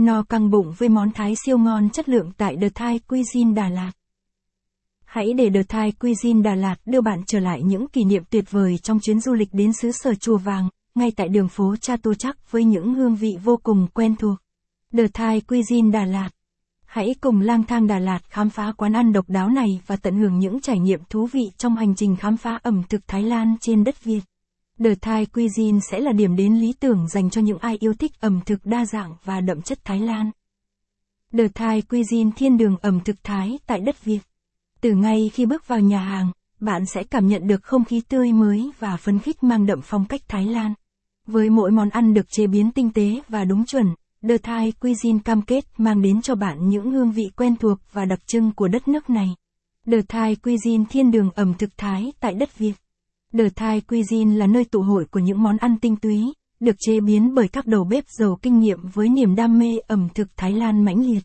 No căng bụng với món Thái siêu ngon chất lượng tại The Thai Cuisine Đà Lạt. Hãy để The Thai Cuisine Đà Lạt đưa bạn trở lại những kỷ niệm tuyệt vời trong chuyến du lịch đến xứ sở Chùa Vàng, ngay tại đường phố Cha Tô Chắc với những hương vị vô cùng quen thuộc. The Thai Cuisine Đà Lạt. Hãy cùng lang thang Đà Lạt khám phá quán ăn độc đáo này và tận hưởng những trải nghiệm thú vị trong hành trình khám phá ẩm thực Thái Lan trên đất Việt. The Thai Cuisine sẽ là điểm đến lý tưởng dành cho những ai yêu thích ẩm thực đa dạng và đậm chất Thái Lan. The Thai Cuisine thiên đường ẩm thực Thái tại đất Việt. Từ ngay khi bước vào nhà hàng, bạn sẽ cảm nhận được không khí tươi mới và phấn khích mang đậm phong cách Thái Lan. Với mỗi món ăn được chế biến tinh tế và đúng chuẩn, The Thai Cuisine cam kết mang đến cho bạn những hương vị quen thuộc và đặc trưng của đất nước này. The Thai Cuisine thiên đường ẩm thực Thái tại đất Việt. The Thai Cuisine là nơi tụ hội của những món ăn tinh túy, được chế biến bởi các đầu bếp giàu kinh nghiệm với niềm đam mê ẩm thực Thái Lan mãnh liệt.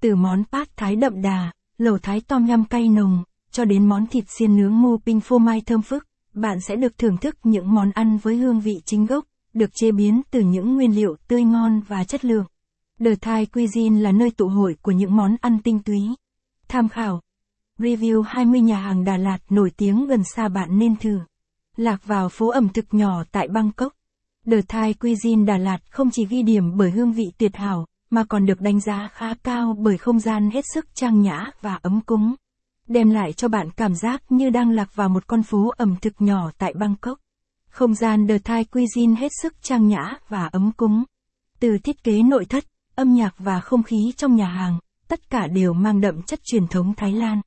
Từ món pad Thái đậm đà, lẩu Thái tom yum cay nồng, cho đến món thịt xiên nướng mu pinh phô mai thơm phức, bạn sẽ được thưởng thức những món ăn với hương vị chính gốc, được chế biến từ những nguyên liệu tươi ngon và chất lượng. The Thai Cuisine là nơi tụ hội của những món ăn tinh túy. Tham khảo Review 20 nhà hàng Đà Lạt nổi tiếng gần xa bạn nên thử. Lạc vào phố ẩm thực nhỏ tại Bangkok. The Thai Cuisine Đà Lạt không chỉ ghi điểm bởi hương vị tuyệt hảo, mà còn được đánh giá khá cao bởi không gian hết sức trang nhã và ấm cúng. Đem lại cho bạn cảm giác như đang lạc vào một con phố ẩm thực nhỏ tại Bangkok. Không gian The Thai Cuisine hết sức trang nhã và ấm cúng. Từ thiết kế nội thất, âm nhạc và không khí trong nhà hàng, tất cả đều mang đậm chất truyền thống Thái Lan.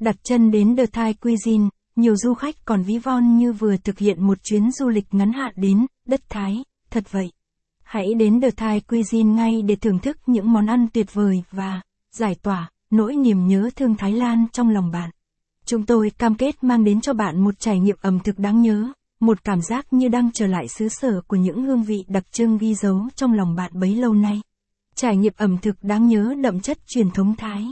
Đặt chân đến The Thai Cuisine, nhiều du khách còn ví von như vừa thực hiện một chuyến du lịch ngắn hạn đến đất Thái, thật vậy. Hãy đến The Thai Cuisine ngay để thưởng thức những món ăn tuyệt vời và giải tỏa nỗi niềm nhớ thương Thái Lan trong lòng bạn. Chúng tôi cam kết mang đến cho bạn một trải nghiệm ẩm thực đáng nhớ, một cảm giác như đang trở lại xứ sở của những hương vị đặc trưng ghi dấu trong lòng bạn bấy lâu nay. Trải nghiệm ẩm thực đáng nhớ đậm chất truyền thống Thái.